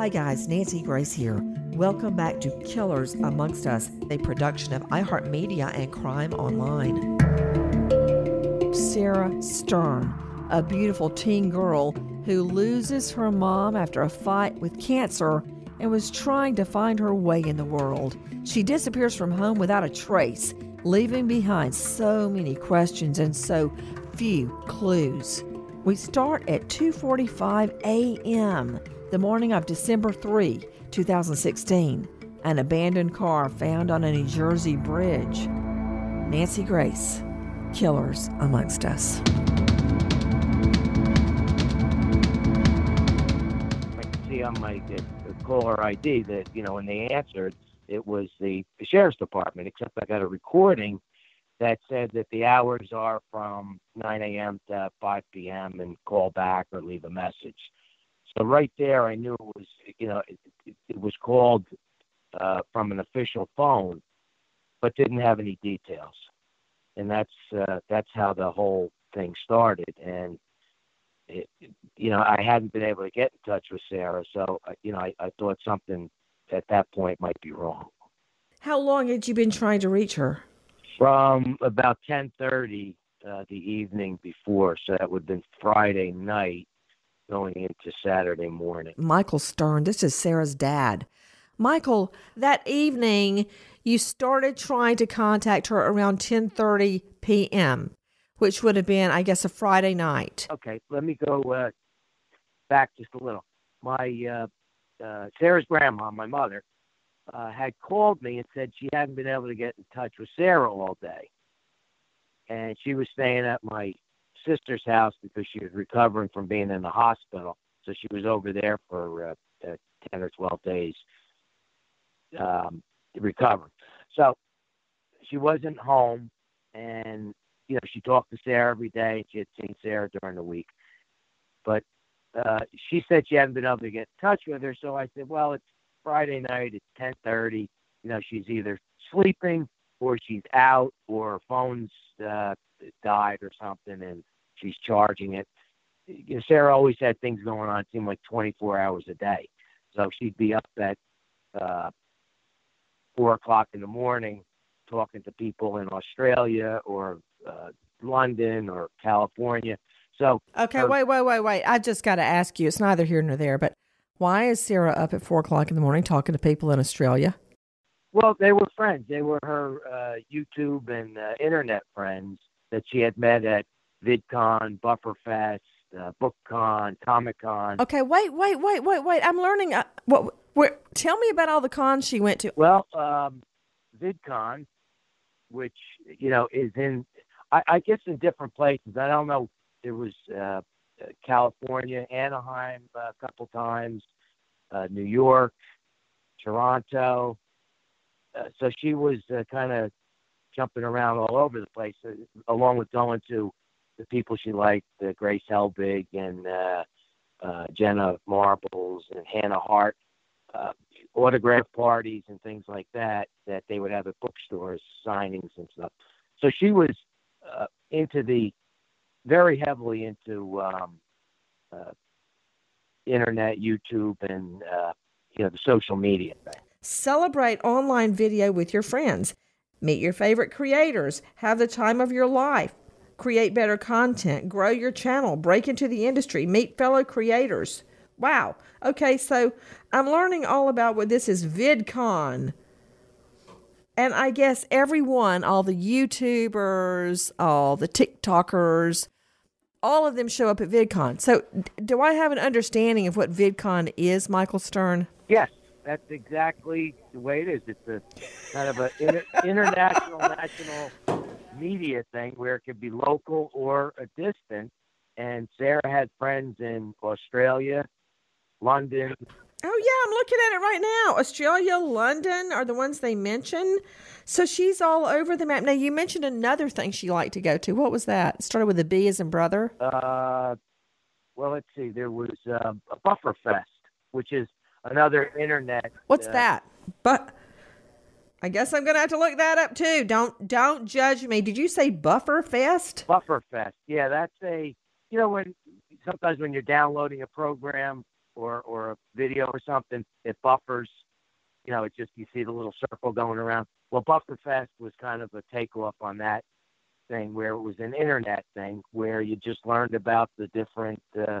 Hi, guys. Nancy Grace here. Welcome back to Killers Amongst Us, a production of iHeartMedia and Crime Online. Sarah Stern, a beautiful teen girl who loses her mom after a fight with cancer and was trying to find her way in the world. She disappears from home without a trace, leaving behind so many questions and so few clues. We start at 2:45 a.m the morning of December 3, 2016, an abandoned car found on a New Jersey bridge. Nancy Grace, Killers Amongst Us. I can see on my uh, caller ID that, you know, when they answered, it was the, the sheriff's department, except I got a recording that said that the hours are from 9 a.m. to 5 p.m. and call back or leave a message. So right there, I knew it was, you know, it, it, it was called uh, from an official phone, but didn't have any details, and that's uh, that's how the whole thing started. And it, you know, I hadn't been able to get in touch with Sarah, so uh, you know, I, I thought something at that point might be wrong. How long had you been trying to reach her? From about ten thirty uh, the evening before, so that would have been Friday night going into Saturday morning. Michael Stern, this is Sarah's dad. Michael, that evening you started trying to contact her around 10:30 p.m., which would have been, I guess, a Friday night. Okay, let me go uh, back just a little. My uh, uh, Sarah's grandma, my mother, uh, had called me and said she hadn't been able to get in touch with Sarah all day, and she was staying at my sister's house because she was recovering from being in the hospital. So she was over there for uh, uh, 10 or 12 days um, recovering. So she wasn't home, and you know she talked to Sarah every day. She had seen Sarah during the week, but uh, she said she hadn't been able to get in touch with her. So I said, "Well, it's Friday night. It's 10:30. You know, she's either sleeping or she's out, or her phone's uh, died or something, and she's charging it. You know, Sarah always had things going on. It seemed like 24 hours a day, so she'd be up at uh, four o'clock in the morning talking to people in Australia or uh, London or California. So okay, her, wait, wait, wait, wait. I just got to ask you. It's neither here nor there, but why is Sarah up at four o'clock in the morning talking to people in Australia? Well, they were friends. They were her uh, YouTube and uh, internet friends that she had met at VidCon, Bufferfest, uh, BookCon, Comic Con. Okay, wait, wait, wait, wait, wait. I'm learning. Uh, what? Where, tell me about all the cons she went to. Well, um, VidCon, which you know is in, I, I guess in different places. I don't know. There was uh, California, Anaheim uh, a couple times, uh, New York, Toronto. Uh, so she was uh, kind of jumping around all over the place, uh, along with going to the people she liked, uh, Grace Helbig and uh, uh, Jenna Marbles and Hannah Hart, uh, autograph parties and things like that that they would have at bookstores, signings and stuff. So she was uh, into the very heavily into um, uh, internet, YouTube, and uh, you know the social media. Celebrate online video with your friends. Meet your favorite creators. Have the time of your life create better content, grow your channel, break into the industry, meet fellow creators. Wow. Okay, so I'm learning all about what this is VidCon. And I guess everyone, all the YouTubers, all the TikTokers, all of them show up at VidCon. So, do I have an understanding of what VidCon is, Michael Stern? Yes, that's exactly the way it is. It's a kind of an inter- international, national media thing where it could be local or a distant. And Sarah had friends in Australia, London. Oh yeah, I'm looking at it right now. Australia, London are the ones they mention. So she's all over the map. Now you mentioned another thing she liked to go to. What was that? It started with a B as in brother. Uh, well, let's see. There was uh, a Buffer Fest, which is another internet. What's uh, that? But I guess I'm gonna have to look that up too. Don't don't judge me. Did you say Buffer Fest? Buffer Fest. Yeah, that's a you know when sometimes when you're downloading a program or or a video or something, it buffers. You know, it just you see the little circle going around. Well, Buffer Fest was kind of a takeoff on that thing, where it was an internet thing where you just learned about the different uh,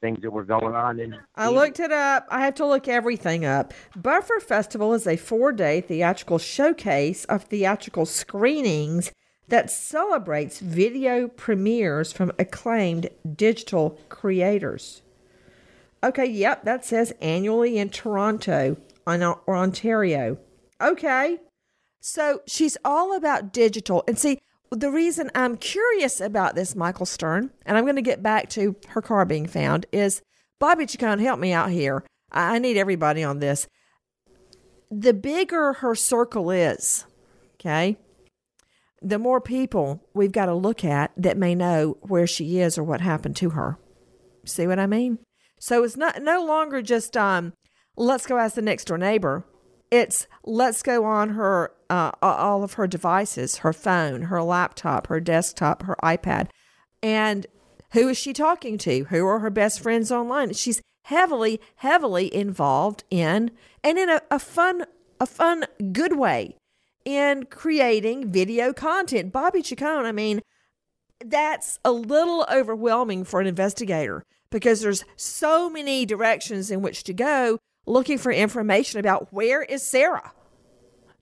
things that were going on. In I looked it up. I have to look everything up. Buffer Festival is a four day theatrical showcase of theatrical screenings that celebrates video premieres from acclaimed digital creators. Okay, yep, that says annually in Toronto or Ontario. Okay, so she's all about digital. And see, the reason I'm curious about this, Michael Stern, and I'm going to get back to her car being found, is Bobby Chacon, help me out here. I need everybody on this. The bigger her circle is, okay, the more people we've got to look at that may know where she is or what happened to her. See what I mean? So it's not no longer just um, let's go ask the next door neighbor. It's let's go on her uh, all of her devices, her phone, her laptop, her desktop, her iPad, and who is she talking to? Who are her best friends online? She's heavily, heavily involved in, and in a, a fun, a fun, good way, in creating video content. Bobby Chacon, I mean, that's a little overwhelming for an investigator because there's so many directions in which to go looking for information about where is Sarah.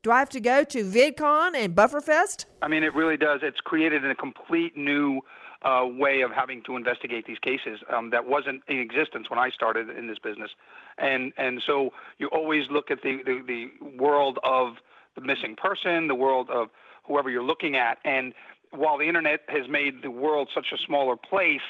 Do I have to go to VidCon and Bufferfest? I mean, it really does. It's created a complete new uh, way of having to investigate these cases um, that wasn't in existence when I started in this business, and and so you always look at the, the the world of the missing person, the world of whoever you're looking at, and while the internet has made the world such a smaller place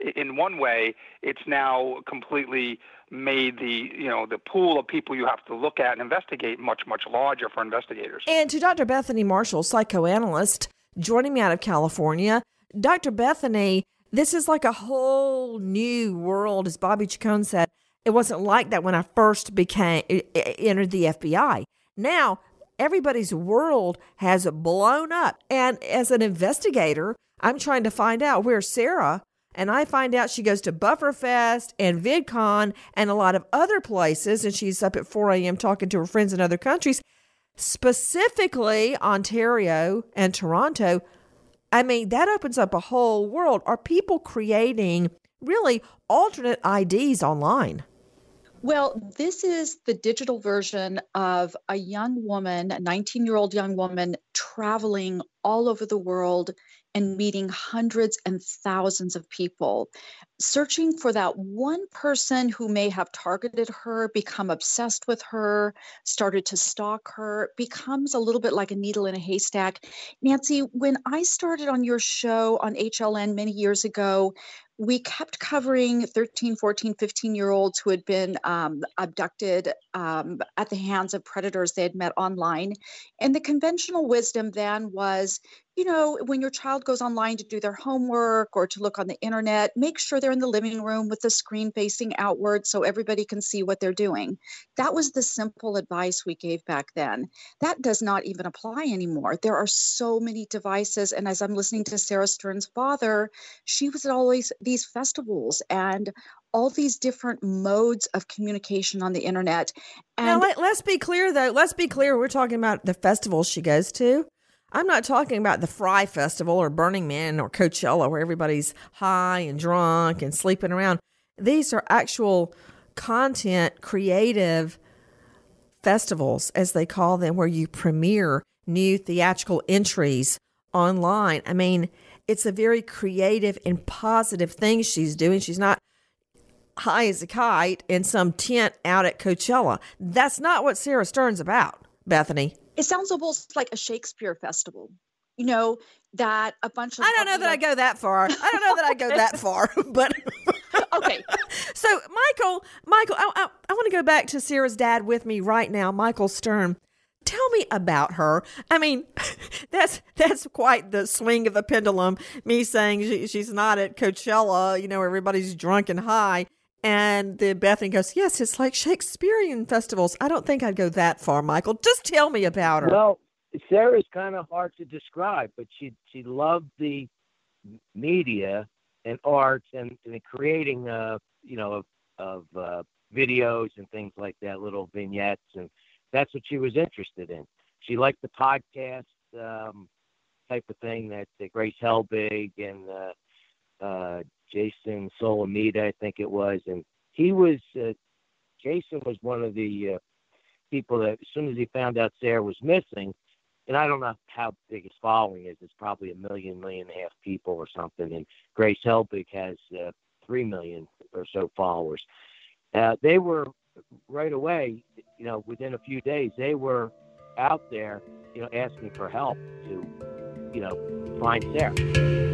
in one way, it's now completely made the you know the pool of people you have to look at and investigate much much larger for investigators. And to Dr. Bethany Marshall, psychoanalyst, joining me out of California, Dr. Bethany, this is like a whole new world, as Bobby Chacon said. It wasn't like that when I first became entered the FBI. Now everybody's world has blown up, and as an investigator, I'm trying to find out where Sarah and I find out she goes to Bufferfest and VidCon and a lot of other places, and she's up at 4 a.m. talking to her friends in other countries, specifically Ontario and Toronto. I mean, that opens up a whole world. Are people creating really alternate IDs online? Well, this is the digital version of a young woman, a 19 year old young woman, traveling all over the world and meeting hundreds and thousands of people, searching for that one person who may have targeted her, become obsessed with her, started to stalk her, becomes a little bit like a needle in a haystack. Nancy, when I started on your show on HLN many years ago, we kept covering 13, 14, 15 year olds who had been um, abducted um, at the hands of predators they had met online. And the conventional wisdom then was you know, when your child goes online to do their homework or to look on the internet, make sure they're in the living room with the screen facing outward so everybody can see what they're doing. That was the simple advice we gave back then. That does not even apply anymore. There are so many devices. And as I'm listening to Sarah Stern's father, she was at all these, these festivals and all these different modes of communication on the internet. And now, let, us be clear, though. Let's be clear. We're talking about the festivals she goes to. I'm not talking about the Fyre Festival or Burning Man or Coachella where everybody's high and drunk and sleeping around. These are actual content creative festivals, as they call them, where you premiere new theatrical entries online. I mean, it's a very creative and positive thing she's doing. She's not high as a kite in some tent out at Coachella. That's not what Sarah Stern's about, Bethany. It sounds almost like a Shakespeare festival. You know, that a bunch of I don't know that I go that far. I don't know that I go that far, but okay. So, Michael, Michael, I, I, I want to go back to Sarah's dad with me right now, Michael Stern. Tell me about her. I mean, that's that's quite the swing of the pendulum. Me saying she, she's not at Coachella, you know, everybody's drunk and high, and the Bethany goes, "Yes, it's like Shakespearean festivals." I don't think I'd go that far, Michael. Just tell me about her. Well, Sarah's kind of hard to describe, but she she loved the media and arts and, and creating uh you know of, of uh, videos and things like that, little vignettes, and that's what she was interested in. She liked the podcast um, type of thing that, that Grace Helbig and uh, uh, Jason Solomita, I think it was, and he was uh, Jason was one of the uh, people that as soon as he found out Sarah was missing, and I don't know how big his following is. It's probably a million, million and a half people or something. And Grace Helbig has uh, three million or so followers. Uh, they were right away, you know, within a few days, they were out there, you know, asking for help to, you know, find Sarah.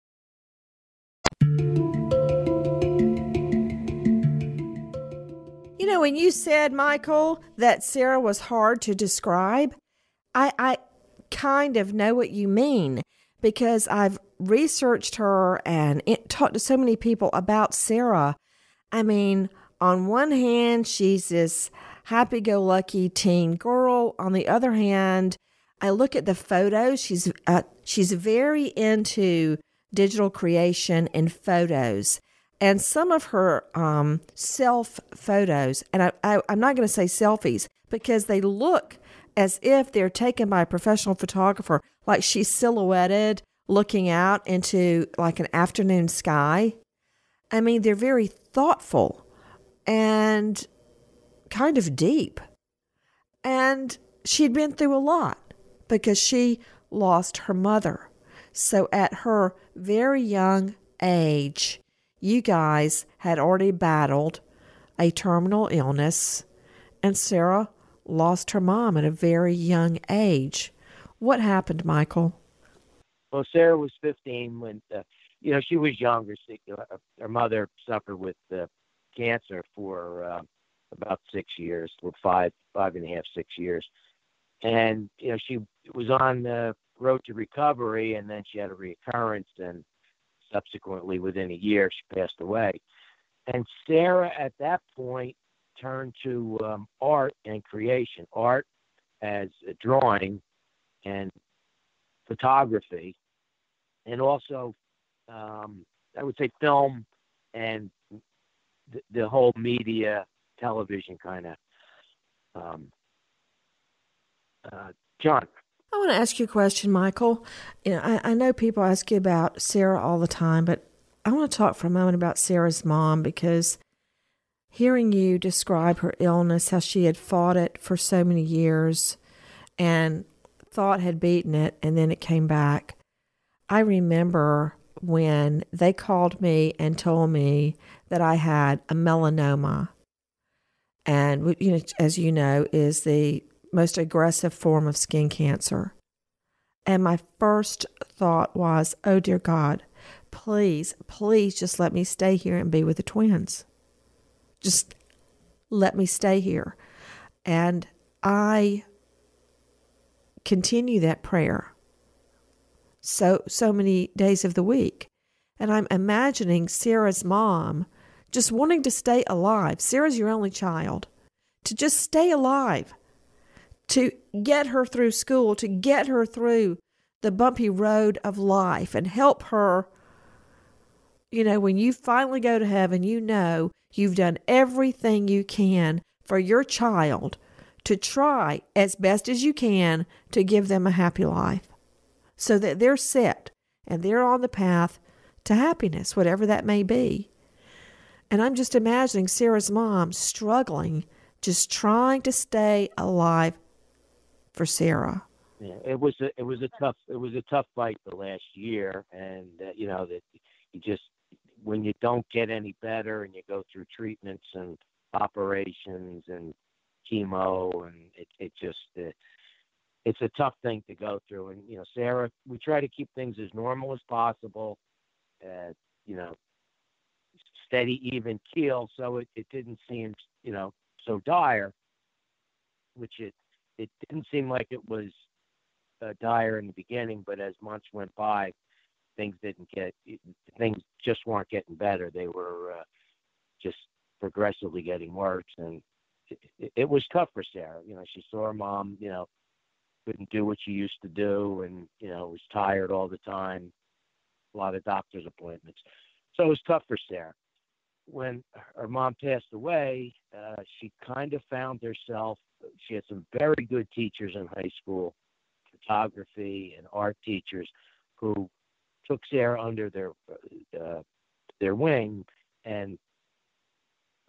You know, when you said, Michael, that Sarah was hard to describe, I, I kind of know what you mean because I've researched her and it, talked to so many people about Sarah. I mean, on one hand, she's this happy go lucky teen girl. On the other hand, I look at the photos. She's uh, she's very into digital creation and photos and some of her um, self photos, and I, I, I'm not going to say selfies because they look as if they're taken by a professional photographer, like she's silhouetted looking out into like an afternoon sky. I mean, they're very thoughtful and kind of deep. And she'd been through a lot because she lost her mother. So at her very young age, you guys had already battled a terminal illness, and Sarah lost her mom at a very young age. What happened, Michael? Well, Sarah was 15 when, uh, you know, she was younger. She, uh, her mother suffered with uh, cancer for uh, about six years, or five, five and a half, six years. And, you know, she was on the road to recovery, and then she had a recurrence, and subsequently, within a year, she passed away. And Sarah, at that point, turned to um, art and creation. Art as drawing and photography, and also um, I would say film and the, the whole media, television kind of. Um, uh. I want to ask you a question, Michael. You know, I, I know people ask you about Sarah all the time, but I want to talk for a moment about Sarah's mom because hearing you describe her illness, how she had fought it for so many years and thought had beaten it, and then it came back. I remember when they called me and told me that I had a melanoma. And, you know, as you know, is the most aggressive form of skin cancer. And my first thought was, oh dear God, please, please just let me stay here and be with the twins. Just let me stay here. And I continue that prayer so so many days of the week. And I'm imagining Sarah's mom just wanting to stay alive. Sarah's your only child. To just stay alive. To get her through school, to get her through the bumpy road of life and help her you know, when you finally go to heaven, you know you've done everything you can for your child to try as best as you can to give them a happy life so that they're set and they're on the path to happiness, whatever that may be. And I'm just imagining Sarah's mom struggling, just trying to stay alive for Sarah. Yeah, it was a it was a tough it was a tough fight the last year, and uh, you know that you just when you don't get any better and you go through treatments and operations and chemo and it it just uh, it's a tough thing to go through and you know Sarah we try to keep things as normal as possible uh, you know steady even keel so it, it didn't seem you know so dire which it it didn't seem like it was uh, dire in the beginning but as months went by things didn't get things just weren't getting better. They were uh, just progressively getting worse, and it, it was tough for Sarah. You know, she saw her mom. You know, couldn't do what she used to do, and you know was tired all the time. A lot of doctor's appointments, so it was tough for Sarah. When her mom passed away, uh, she kind of found herself. She had some very good teachers in high school, photography and art teachers, who took Sarah under their uh, their wing, and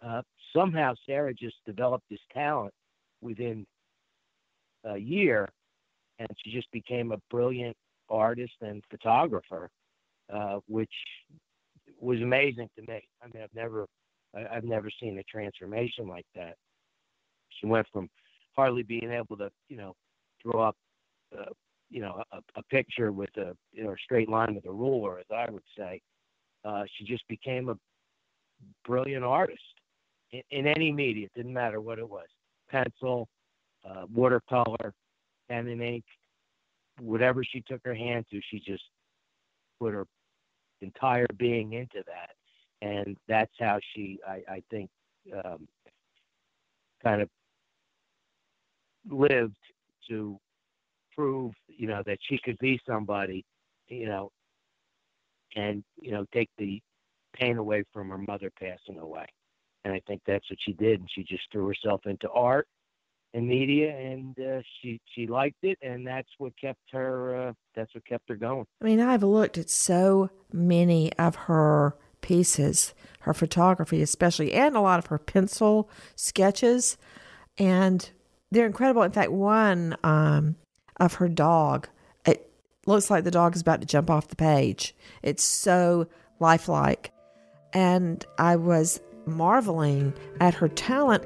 uh, somehow Sarah just developed this talent within a year, and she just became a brilliant artist and photographer, uh, which was amazing to me. I mean, I've never I, have never seen a transformation like that. She went from hardly being able to, you know, draw up uh, you know a, a picture with a you know a straight line with a ruler, as I would say. Uh, she just became a brilliant artist in, in any media. It didn't matter what it was: pencil, uh, watercolor, pen and ink, whatever she took her hand to. She just put her entire being into that, and that's how she, I, I think, um, kind of lived to prove, you know, that she could be somebody, you know, and you know take the pain away from her mother passing away. And I think that's what she did, and she just threw herself into art and media, and uh, she she liked it, and that's what kept her. Uh, that's what kept her going. I mean, I've looked at so many of her pieces, her photography especially, and a lot of her pencil sketches, and they're incredible. In fact, one um, of her dog. It looks like the dog is about to jump off the page. It's so lifelike. And I was marveling at her talent.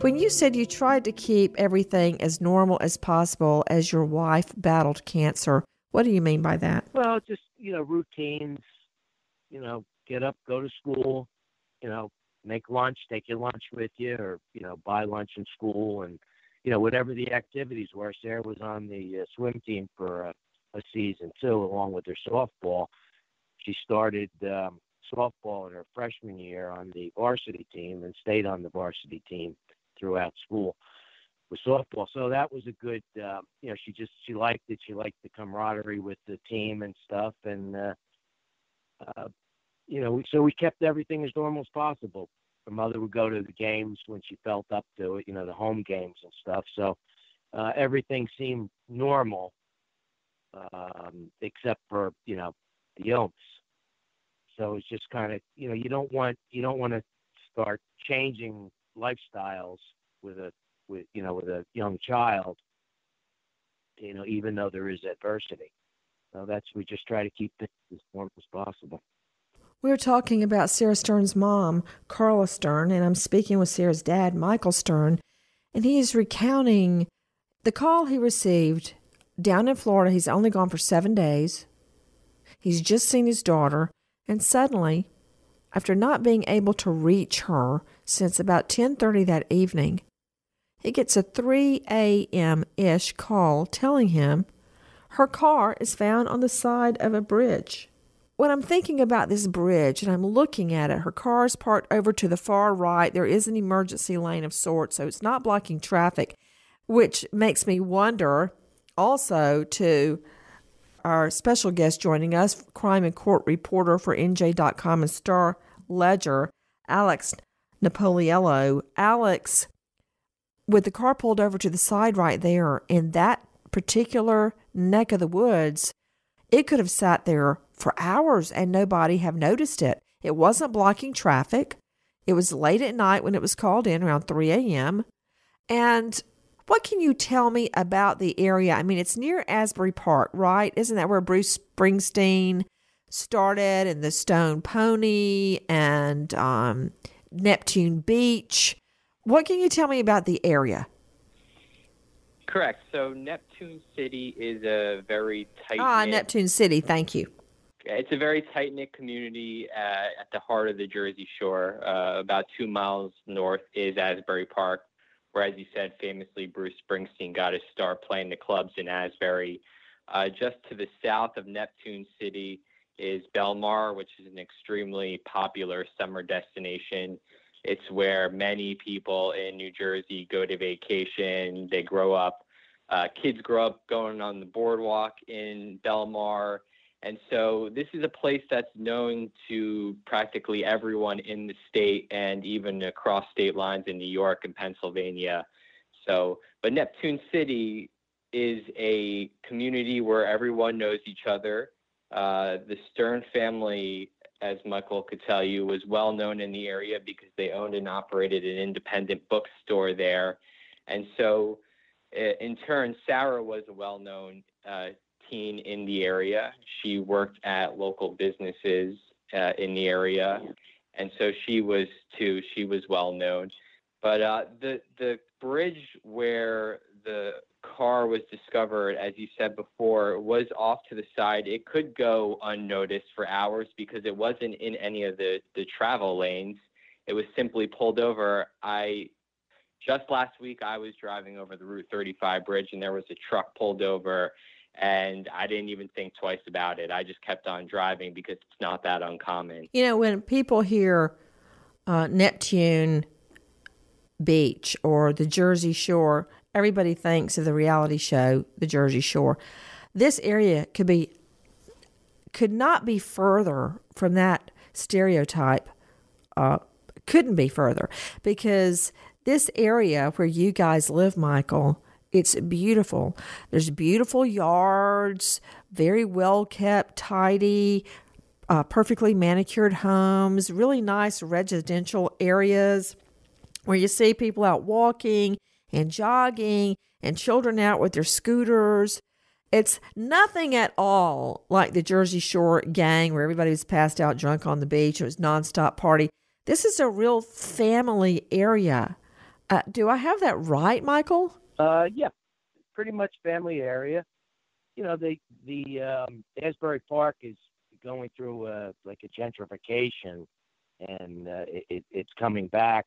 When you said you tried to keep everything as normal as possible as your wife battled cancer, what do you mean by that? Well, just, you know, routines, you know, get up, go to school, you know, make lunch, take your lunch with you, or, you know, buy lunch in school and, you know, whatever the activities were. Sarah was on the uh, swim team for a, a season too, along with her softball. She started um, softball in her freshman year on the varsity team and stayed on the varsity team throughout school with softball. So that was a good, uh, you know, she just she liked it. She liked the camaraderie with the team and stuff, and uh, uh, you know, so we kept everything as normal as possible. Her mother would go to the games when she felt up to it, you know, the home games and stuff. So uh, everything seemed normal, um, except for you know the illness. So it's just kind of you know you don't want you don't want to start changing lifestyles with a with you know with a young child you know even though there is adversity so that's we just try to keep things as normal as possible we're talking about Sarah Stern's mom, Carla Stern, and I'm speaking with Sarah's dad, Michael Stern, and he is recounting the call he received down in Florida. He's only gone for seven days. He's just seen his daughter, and suddenly after not being able to reach her since about 10:30 that evening, he gets a 3 a.m. ish call telling him her car is found on the side of a bridge. When I'm thinking about this bridge and I'm looking at it, her car is parked over to the far right. There is an emergency lane of sorts, so it's not blocking traffic, which makes me wonder also to our special guest joining us, crime and court reporter for NJ.com and Star Ledger, Alex Napoliello. Alex, with the car pulled over to the side right there in that particular neck of the woods, it could have sat there for hours and nobody have noticed it. It wasn't blocking traffic. It was late at night when it was called in around 3 a.m. And what can you tell me about the area? I mean, it's near Asbury Park, right? Isn't that where Bruce Springsteen started and the Stone Pony and um, Neptune Beach? What can you tell me about the area? Correct. So Neptune City is a very tight. Ah, Neptune City. Thank you. It's a very tight knit community uh, at the heart of the Jersey Shore. Uh, about two miles north is Asbury Park where, as you said, famously Bruce Springsteen got his start playing the clubs in Asbury. Uh, just to the south of Neptune City is Belmar, which is an extremely popular summer destination. It's where many people in New Jersey go to vacation. They grow up, uh, kids grow up going on the boardwalk in Belmar. And so this is a place that's known to practically everyone in the state and even across state lines in New York and Pennsylvania. So, but Neptune City is a community where everyone knows each other. Uh, the Stern family, as Michael could tell you, was well known in the area because they owned and operated an independent bookstore there. And so, in turn, Sarah was a well known uh, in the area. She worked at local businesses uh, in the area, and so she was too. She was well known. But uh, the the bridge where the car was discovered, as you said before, was off to the side. It could go unnoticed for hours because it wasn't in any of the, the travel lanes. it was simply pulled over. I just last week I was driving over the Route 35 bridge and there was a truck pulled over and I didn't even think twice about it. I just kept on driving because it's not that uncommon. You know, when people hear uh, Neptune Beach or the Jersey Shore, everybody thinks of the reality show, The Jersey Shore. This area could be could not be further from that stereotype. Uh, couldn't be further because this area where you guys live, Michael, it's beautiful. There's beautiful yards, very well kept, tidy, uh, perfectly manicured homes, really nice residential areas where you see people out walking and jogging and children out with their scooters. It's nothing at all like the Jersey Shore gang where everybody was passed out drunk on the beach. It was nonstop party. This is a real family area. Uh, do I have that right, Michael? Uh, yeah, pretty much family area. You know, the the um, Asbury Park is going through uh, like a gentrification, and uh, it, it's coming back.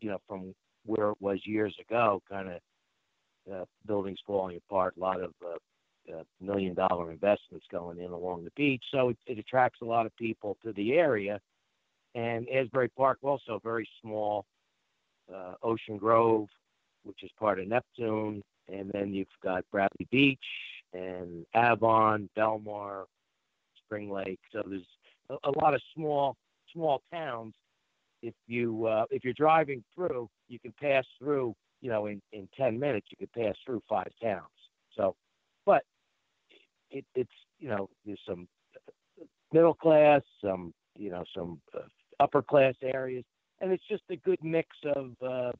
You know, from where it was years ago, kind of uh, buildings falling apart, a lot of uh, uh, million dollar investments going in along the beach. So it, it attracts a lot of people to the area. And Asbury Park also very small. Uh, Ocean Grove, which is part of Neptune, and then you've got Bradley Beach and Avon, Belmar, Spring Lake. So there's a, a lot of small small towns. If you uh, if you're driving through, you can pass through. You know, in in ten minutes, you could pass through five towns. So, but it, it's you know there's some middle class, some you know some uh, upper class areas, and it's just a good mix of uh,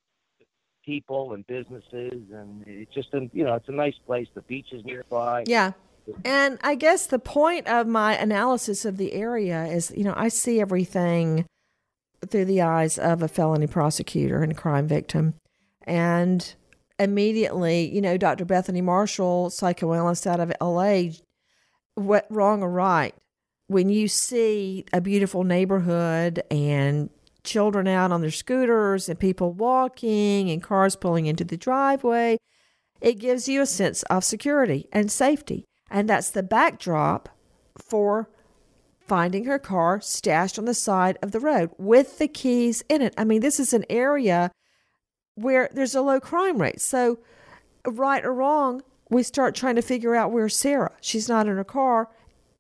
people and businesses, and it's just a you know it's a nice place. The beach is nearby. Yeah. And I guess the point of my analysis of the area is, you know, I see everything through the eyes of a felony prosecutor and a crime victim. And immediately, you know, Dr. Bethany Marshall, psychoanalyst out of LA, what wrong or right, when you see a beautiful neighborhood and children out on their scooters and people walking and cars pulling into the driveway, it gives you a sense of security and safety. And that's the backdrop for finding her car stashed on the side of the road with the keys in it. I mean, this is an area where there's a low crime rate. So, right or wrong, we start trying to figure out where's Sarah. She's not in her car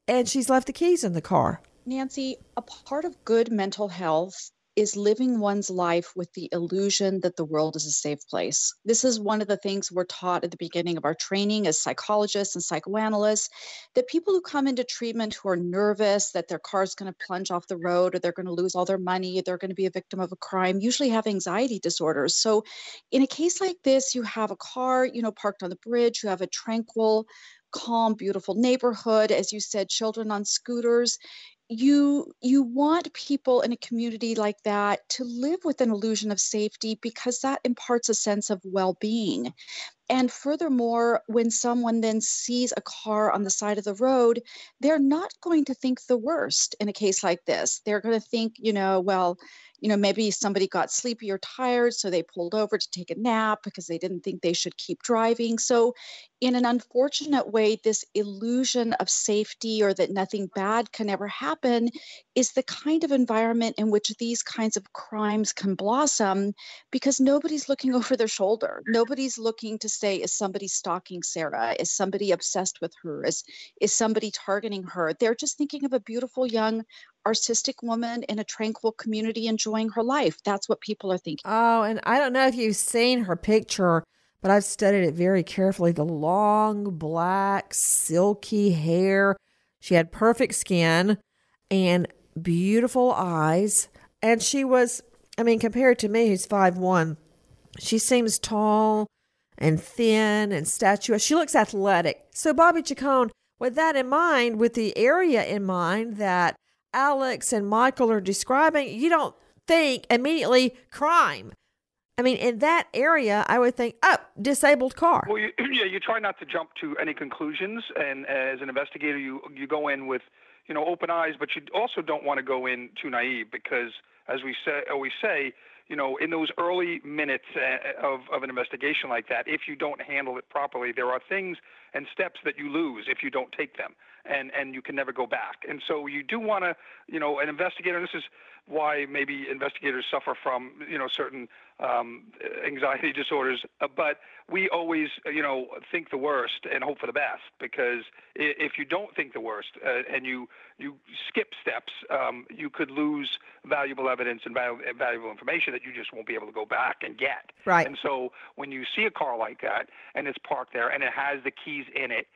and she's left the keys in the car. Nancy, a part of good mental health is living one's life with the illusion that the world is a safe place. This is one of the things we're taught at the beginning of our training as psychologists and psychoanalysts that people who come into treatment who are nervous that their car is going to plunge off the road or they're going to lose all their money, they're going to be a victim of a crime, usually have anxiety disorders. So in a case like this, you have a car, you know, parked on the bridge, you have a tranquil calm beautiful neighborhood as you said children on scooters you you want people in a community like that to live with an illusion of safety because that imparts a sense of well-being. And furthermore when someone then sees a car on the side of the road they're not going to think the worst in a case like this. They're going to think you know well you know, maybe somebody got sleepy or tired, so they pulled over to take a nap because they didn't think they should keep driving. So, in an unfortunate way, this illusion of safety or that nothing bad can ever happen is the kind of environment in which these kinds of crimes can blossom because nobody's looking over their shoulder. Nobody's looking to say, is somebody stalking Sarah? Is somebody obsessed with her? Is, is somebody targeting her? They're just thinking of a beautiful young artistic woman in a tranquil community enjoying her life. That's what people are thinking. Oh, and I don't know if you've seen her picture, but I've studied it very carefully. The long, black, silky hair. She had perfect skin and beautiful eyes. And she was, I mean, compared to me, who's five one, she seems tall and thin and statuesque. She looks athletic. So, Bobby Chacon, with that in mind, with the area in mind that Alex and Michael are describing, you don't think immediately crime. I mean, in that area, I would think, oh, disabled car. Well, you, yeah, you try not to jump to any conclusions, and as an investigator, you you go in with you know, open eyes, but you also don't want to go in too naive because, as we say, always say, you know, in those early minutes uh, of, of an investigation like that, if you don't handle it properly, there are things and steps that you lose if you don't take them, and and you can never go back. And so you do want to, you know, an investigator. This is why maybe investigators suffer from you know certain um, anxiety disorders. Uh, but we always you know think the worst and hope for the best because if you don't think the worst uh, and you you skip steps, um, you could lose valuable evidence and valuable information that you just won't be able to go back and get. Right. And so when you see a car like that and it's parked there and it has the keys in it,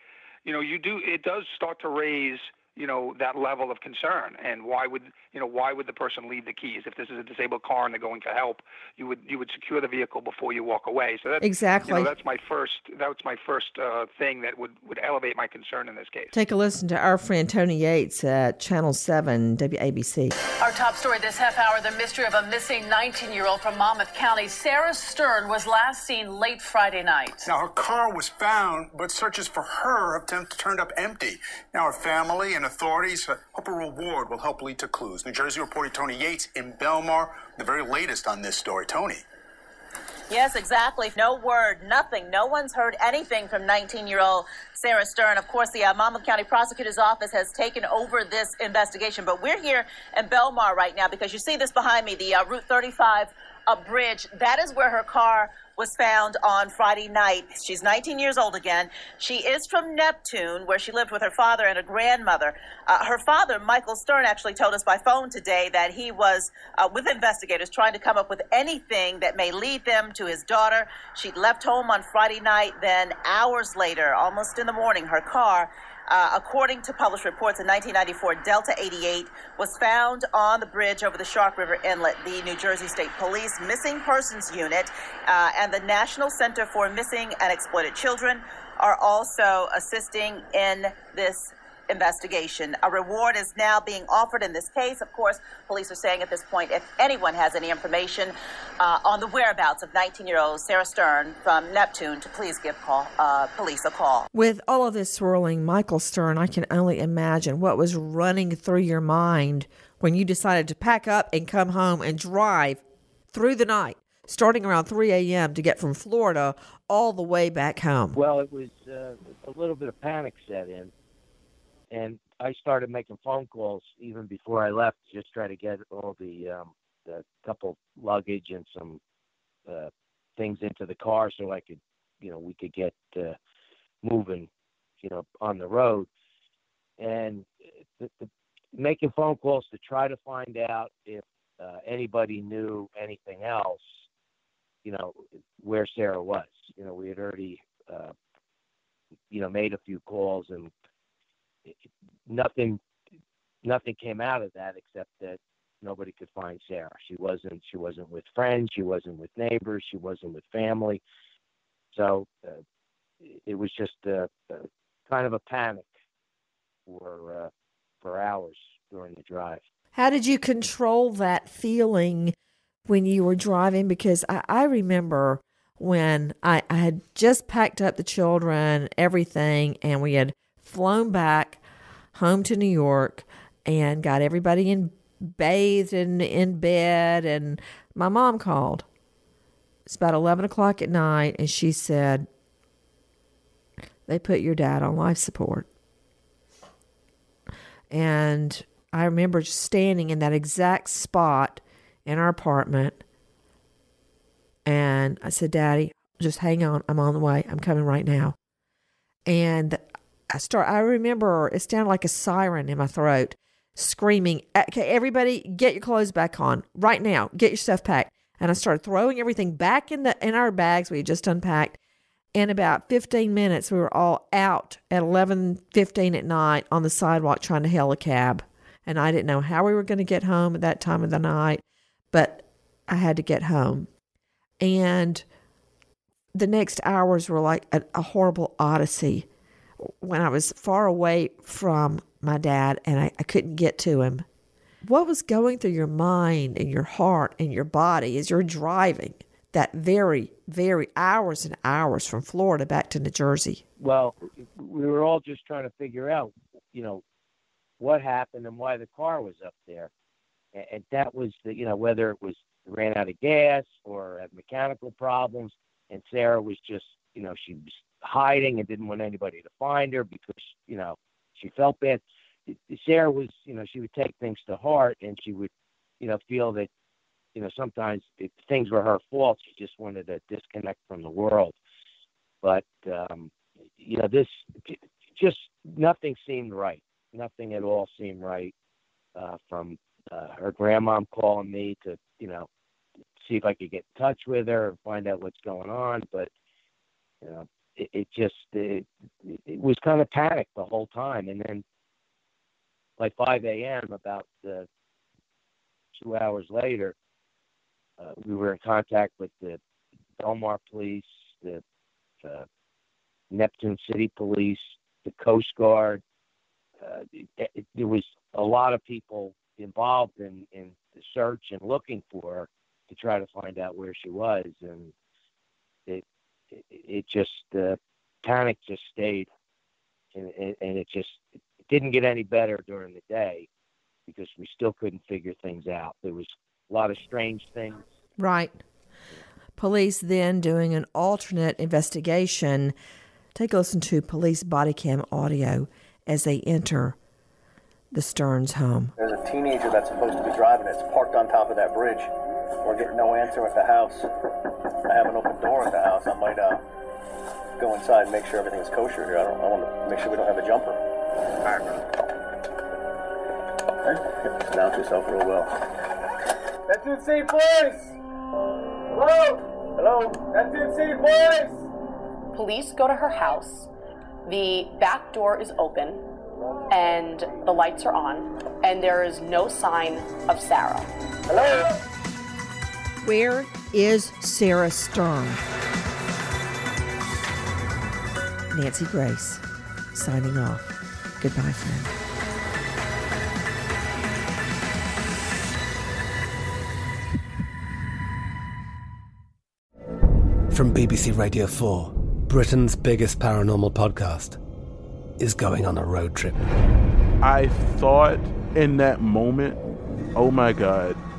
you know you do it does start to raise you know that level of concern. And why would you know why would the person leave the keys? If this is a disabled car and they're going for help you would you would secure the vehicle before you walk away. So that's exactly you know, that's my first that's my first uh, thing that would would elevate my concern in this case. Take a listen to our friend tony yates at channel 7 wabc our top story this half hour the mystery of a missing 19 year old from monmouth county. Sarah stern was last seen late friday night. Now her car was found but searches for her have turned up empty. Now her family and and authorities hope a reward will help lead to clues. New Jersey reporter Tony Yates in Belmar, the very latest on this story. Tony. Yes, exactly. No word, nothing. No one's heard anything from 19 year old Sarah Stern. Of course, the uh, Monmouth County Prosecutor's Office has taken over this investigation, but we're here in Belmar right now because you see this behind me, the uh, Route 35 uh, bridge. That is where her car was found on Friday night. She's 19 years old again. She is from Neptune, where she lived with her father and a grandmother. Uh, her father, Michael Stern, actually told us by phone today that he was uh, with investigators trying to come up with anything that may lead them to his daughter. She'd left home on Friday night, then hours later, almost in the morning, her car uh, according to published reports, in 1994, Delta 88 was found on the bridge over the Shark River Inlet. The New Jersey State Police Missing Persons Unit uh, and the National Center for Missing and Exploited Children are also assisting in this investigation. A reward is now being offered in this case. Of course, police are saying at this point if anyone has any information uh, on the whereabouts of 19 year old Sarah Stern from Neptune to please give call, uh, police a call. With all of this swirling, Michael Stern, I can only imagine what was running through your mind when you decided to pack up and come home and drive through the night starting around 3 a.m. to get from Florida all the way back home? Well, it was uh, a little bit of panic set in and I started making phone calls even before I left, just try to get all the um, the couple luggage and some uh, things into the car so I could, you know, we could get uh, moving, you know, on the road. And the, the, making phone calls to try to find out if uh, anybody knew anything else, you know, where Sarah was. You know, we had already, uh, you know, made a few calls and nothing nothing came out of that except that nobody could find Sarah. She wasn't she wasn't with friends, she wasn't with neighbors, she wasn't with family. So uh, it was just a, a, kind of a panic for uh, for hours during the drive. How did you control that feeling when you were driving? Because I, I remember when I, I had just packed up the children, everything, and we had flown back home to New York and got everybody in bathed and in bed and my mom called. It's about eleven o'clock at night and she said they put your dad on life support. And I remember just standing in that exact spot in our apartment. And I said, Daddy, just hang on. I'm on the way. I'm coming right now. And I start. I remember it sounded like a siren in my throat, screaming, "Okay, everybody, get your clothes back on right now. Get your stuff packed." And I started throwing everything back in the in our bags we had just unpacked. In about 15 minutes, we were all out at 11:15 at night on the sidewalk trying to hail a cab. And I didn't know how we were going to get home at that time of the night, but I had to get home. And the next hours were like a, a horrible odyssey when I was far away from my dad and I, I couldn't get to him. What was going through your mind and your heart and your body as you're driving that very, very hours and hours from Florida back to New Jersey? Well, we were all just trying to figure out, you know, what happened and why the car was up there. And, that was the, you know, whether it was ran out of gas or had mechanical problems. And Sarah was just, you know, she was hiding and didn't want anybody to find her because, you know, she felt bad. Sarah was, you know, she would take things to heart and she would, you know, feel that, you know, sometimes if things were her fault, she just wanted to disconnect from the world. But, um, you know, this just nothing seemed right. Nothing at all seemed right uh, from uh, her grandmom calling me to, you know, see if I could get in touch with her and find out what's going on. But, you know, it, it just, it, it was kind of panic the whole time. And then by 5 a.m., about uh, two hours later, uh, we were in contact with the Belmar police, the uh, Neptune City Police, the Coast Guard. Uh, it, it, there was a lot of people involved in, in the search and looking for her to try to find out where she was, and it it, it just uh, panic just stayed, and, and it just it didn't get any better during the day because we still couldn't figure things out. There was a lot of strange things. Right. Police then doing an alternate investigation. Take a listen to police body cam audio as they enter the Sterns home. There's a teenager that's supposed to be driving. It's parked on top of that bridge. We're getting no answer at the house. I have an open door at the house. I might uh, go inside and make sure everything's kosher here. I, don't, I want to make sure we don't have a jumper. All right, Okay. Announce yourself real well. That dude say boys! Hello? Hello? That dude say boys! Police go to her house. The back door is open and the lights are on, and there is no sign of Sarah. Hello? Where is Sarah Stern? Nancy Grace, signing off. Goodbye, friend. From BBC Radio 4, Britain's biggest paranormal podcast is going on a road trip. I thought in that moment, oh my God,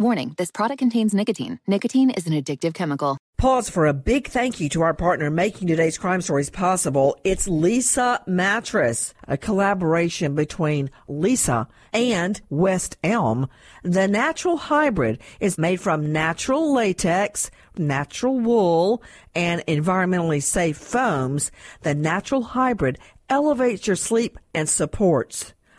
Warning this product contains nicotine. Nicotine is an addictive chemical. Pause for a big thank you to our partner making today's crime stories possible. It's Leesa Mattress, a collaboration between Leesa and West Elm. The natural hybrid is made from natural latex, natural wool, and environmentally safe foams. The natural hybrid elevates your sleep and supports.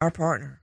our partner.